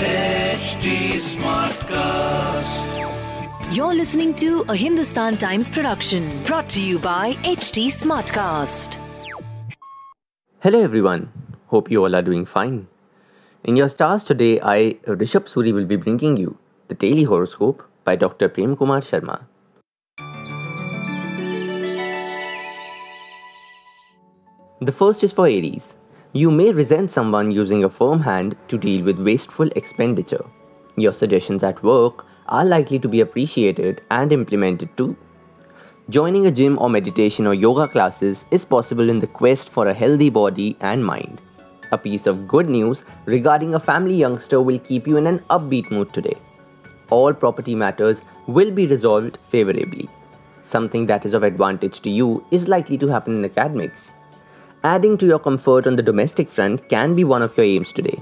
HT Smartcast. You're listening to a Hindustan Times production brought to you by HT Smartcast. Hello everyone. Hope you all are doing fine. In your stars today, I, Rishabh Suri, will be bringing you the Daily Horoscope by Dr. Prem Kumar Sharma. The first is for Aries. You may resent someone using a firm hand to deal with wasteful expenditure. Your suggestions at work are likely to be appreciated and implemented too. Joining a gym or meditation or yoga classes is possible in the quest for a healthy body and mind. A piece of good news regarding a family youngster will keep you in an upbeat mood today. All property matters will be resolved favorably. Something that is of advantage to you is likely to happen in academics. Adding to your comfort on the domestic front can be one of your aims today.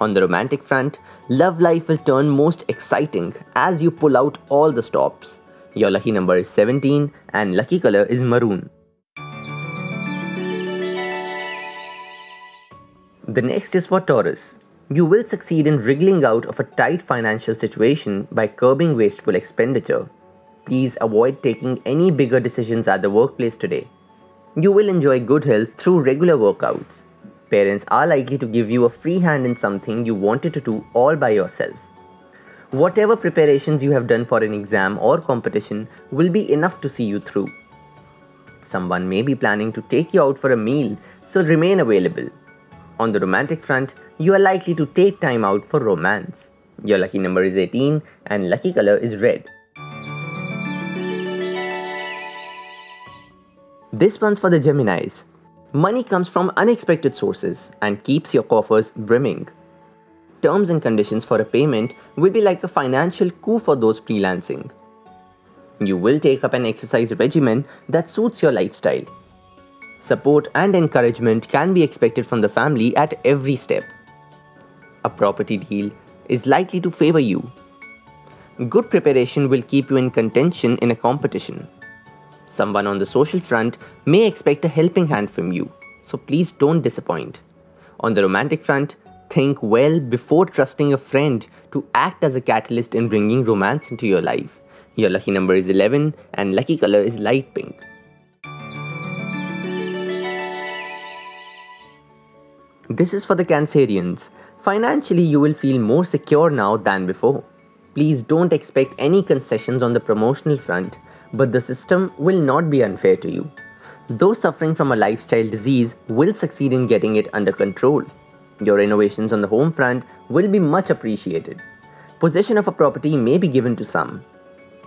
On the romantic front, love life will turn most exciting as you pull out all the stops. Your lucky number is 17 and lucky color is maroon. The next is for Taurus. You will succeed in wriggling out of a tight financial situation by curbing wasteful expenditure. Please avoid taking any bigger decisions at the workplace today. You will enjoy good health through regular workouts. Parents are likely to give you a free hand in something you wanted to do all by yourself. Whatever preparations you have done for an exam or competition will be enough to see you through. Someone may be planning to take you out for a meal, so remain available. On the romantic front, you are likely to take time out for romance. Your lucky number is 18 and lucky color is red. This one's for the Geminis. Money comes from unexpected sources and keeps your coffers brimming. Terms and conditions for a payment will be like a financial coup for those freelancing. You will take up an exercise regimen that suits your lifestyle. Support and encouragement can be expected from the family at every step. A property deal is likely to favor you. Good preparation will keep you in contention in a competition. Someone on the social front may expect a helping hand from you, so please don't disappoint. On the romantic front, think well before trusting a friend to act as a catalyst in bringing romance into your life. Your lucky number is 11 and lucky color is light pink. This is for the Cancerians. Financially, you will feel more secure now than before. Please don't expect any concessions on the promotional front but the system will not be unfair to you. Those suffering from a lifestyle disease will succeed in getting it under control. Your innovations on the home front will be much appreciated. Possession of a property may be given to some.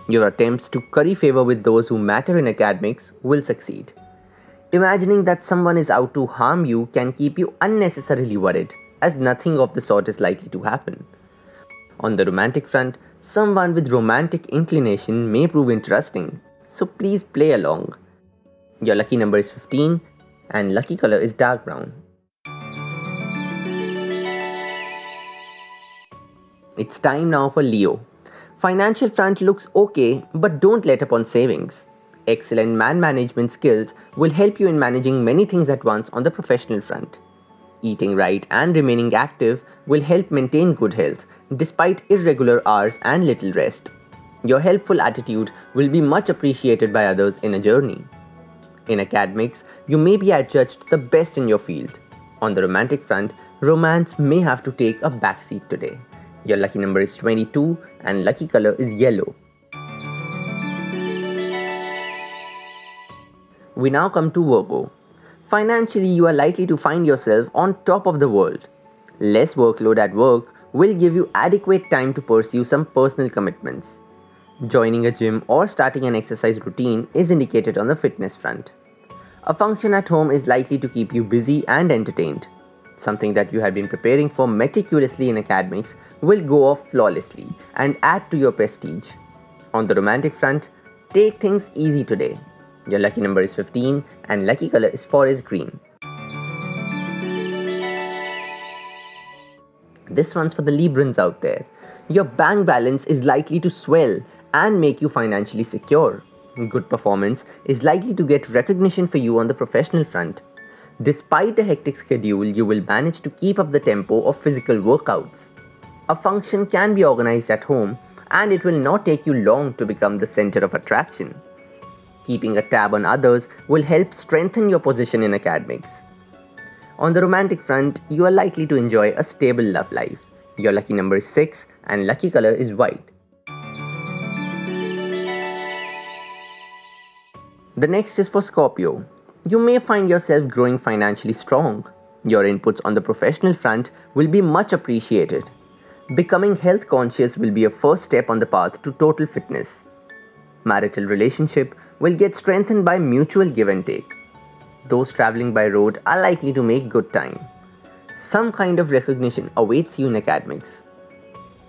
Your attempts to curry favor with those who matter in academics will succeed. Imagining that someone is out to harm you can keep you unnecessarily worried, as nothing of the sort is likely to happen. On the romantic front, Someone with romantic inclination may prove interesting, so please play along. Your lucky number is 15 and lucky color is dark brown. It's time now for Leo. Financial front looks okay, but don't let up on savings. Excellent man management skills will help you in managing many things at once on the professional front. Eating right and remaining active will help maintain good health despite irregular hours and little rest. Your helpful attitude will be much appreciated by others in a journey. In academics, you may be adjudged the best in your field. On the romantic front, romance may have to take a backseat today. Your lucky number is 22 and lucky color is yellow. We now come to Virgo. Financially, you are likely to find yourself on top of the world. Less workload at work will give you adequate time to pursue some personal commitments. Joining a gym or starting an exercise routine is indicated on the fitness front. A function at home is likely to keep you busy and entertained. Something that you had been preparing for meticulously in academics will go off flawlessly and add to your prestige. On the romantic front, take things easy today. Your lucky number is 15 and lucky color is forest green. This one's for the Librans out there. Your bank balance is likely to swell and make you financially secure. Good performance is likely to get recognition for you on the professional front. Despite a hectic schedule, you will manage to keep up the tempo of physical workouts. A function can be organized at home and it will not take you long to become the center of attraction. Keeping a tab on others will help strengthen your position in academics. On the romantic front, you are likely to enjoy a stable love life. Your lucky number is 6 and lucky color is white. The next is for Scorpio. You may find yourself growing financially strong. Your inputs on the professional front will be much appreciated. Becoming health conscious will be a first step on the path to total fitness. Marital relationship will get strengthened by mutual give and take. Those traveling by road are likely to make good time. Some kind of recognition awaits you in academics.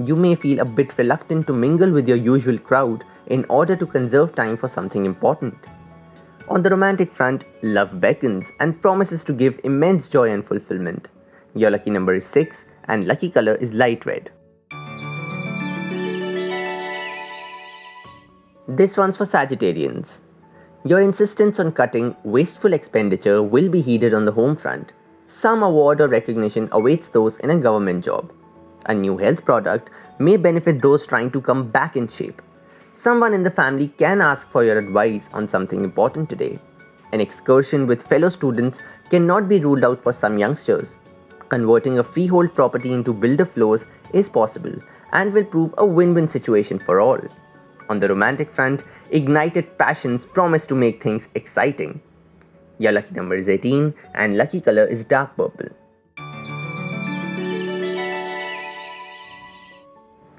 You may feel a bit reluctant to mingle with your usual crowd in order to conserve time for something important. On the romantic front, love beckons and promises to give immense joy and fulfillment. Your lucky number is 6 and lucky color is light red. This one's for Sagittarians. Your insistence on cutting wasteful expenditure will be heeded on the home front. Some award or recognition awaits those in a government job. A new health product may benefit those trying to come back in shape. Someone in the family can ask for your advice on something important today. An excursion with fellow students cannot be ruled out for some youngsters. Converting a freehold property into builder floors is possible and will prove a win win situation for all. On the romantic front, ignited passions promise to make things exciting. Your lucky number is 18 and lucky color is dark purple.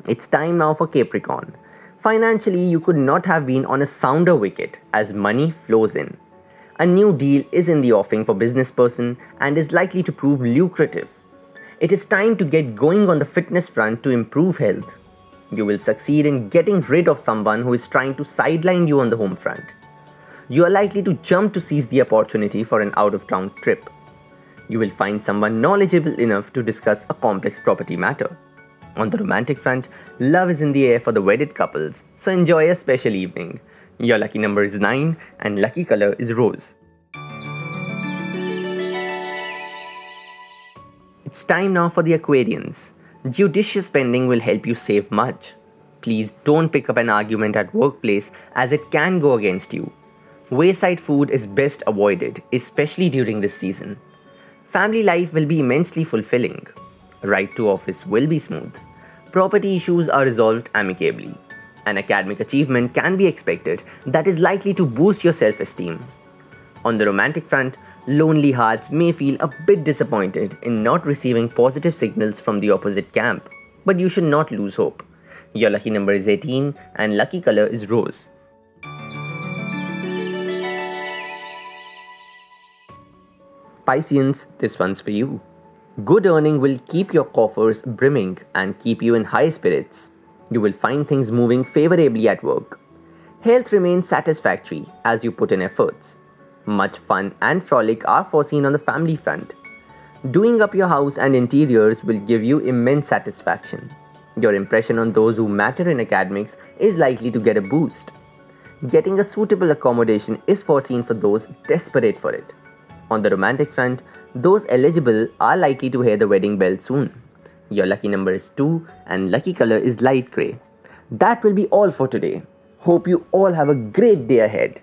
It's time now for Capricorn. Financially, you could not have been on a sounder wicket as money flows in. A new deal is in the offing for business person and is likely to prove lucrative. It is time to get going on the fitness front to improve health. You will succeed in getting rid of someone who is trying to sideline you on the home front. You are likely to jump to seize the opportunity for an out of town trip. You will find someone knowledgeable enough to discuss a complex property matter. On the romantic front, love is in the air for the wedded couples, so enjoy a special evening. Your lucky number is 9 and lucky color is rose. It's time now for the Aquarians. Judicious spending will help you save much. Please don't pick up an argument at workplace as it can go against you. Wayside food is best avoided, especially during this season. Family life will be immensely fulfilling. Ride to office will be smooth property issues are resolved amicably. An academic achievement can be expected that is likely to boost your self esteem. On the romantic front, lonely hearts may feel a bit disappointed in not receiving positive signals from the opposite camp, but you should not lose hope. Your lucky number is 18 and lucky color is rose. Pisceans, this one's for you. Good earning will keep your coffers brimming and keep you in high spirits. You will find things moving favorably at work. Health remains satisfactory as you put in efforts. Much fun and frolic are foreseen on the family front. Doing up your house and interiors will give you immense satisfaction. Your impression on those who matter in academics is likely to get a boost. Getting a suitable accommodation is foreseen for those desperate for it. On the romantic front, those eligible are likely to hear the wedding bell soon. Your lucky number is 2 and lucky color is light grey. That will be all for today. Hope you all have a great day ahead.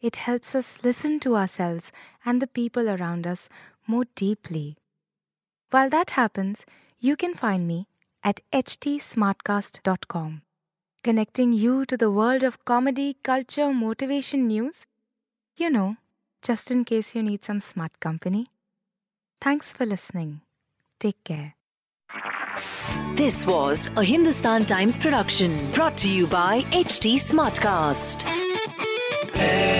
it helps us listen to ourselves and the people around us more deeply. While that happens, you can find me at htsmartcast.com, connecting you to the world of comedy, culture, motivation news. You know, just in case you need some smart company. Thanks for listening. Take care. This was a Hindustan Times production brought to you by HT Smartcast. Smartcast.